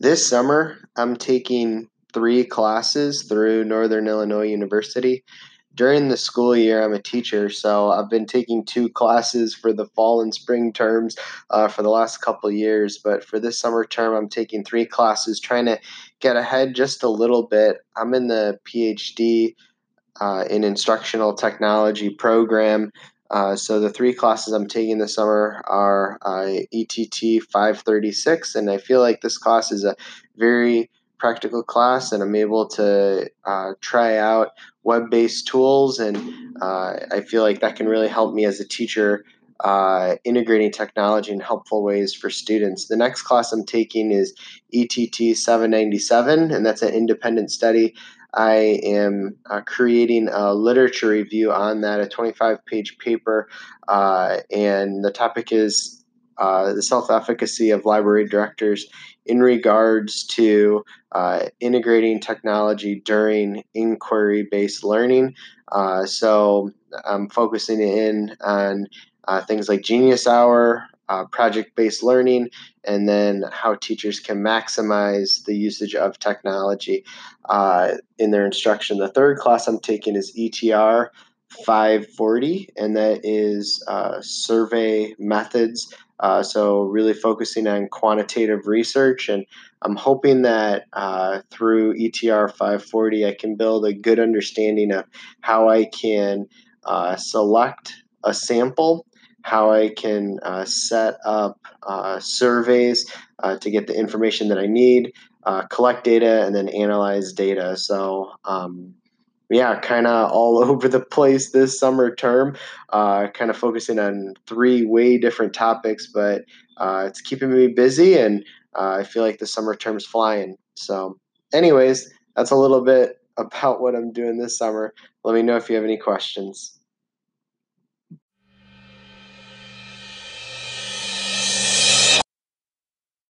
This summer, I'm taking three classes through Northern Illinois University. During the school year, I'm a teacher, so I've been taking two classes for the fall and spring terms uh, for the last couple years. But for this summer term, I'm taking three classes, trying to get ahead just a little bit. I'm in the PhD uh, in instructional technology program. Uh, so the three classes I'm taking this summer are uh, ETT 536, and I feel like this class is a very practical class, and I'm able to uh, try out web-based tools, and uh, I feel like that can really help me as a teacher. Uh, integrating technology in helpful ways for students. The next class I'm taking is ETT 797, and that's an independent study I am uh, creating a literature review on that, a 25 page paper, uh, and the topic is uh, the self efficacy of library directors in regards to uh, integrating technology during inquiry based learning. Uh, so I'm focusing in on uh, things like Genius Hour, uh, project based learning, and then how teachers can maximize the usage of technology uh, in their instruction. The third class I'm taking is ETR 540, and that is uh, survey methods. Uh, so, really focusing on quantitative research. And I'm hoping that uh, through ETR 540, I can build a good understanding of how I can uh, select a sample how I can uh, set up uh, surveys uh, to get the information that I need, uh, collect data, and then analyze data. So, um, yeah, kind of all over the place this summer term, uh, kind of focusing on three way different topics, but it's keeping me busy, and I feel like the summer term's flying. So, anyways, that's a little bit about what I'm doing this summer. Let me know if you have any questions.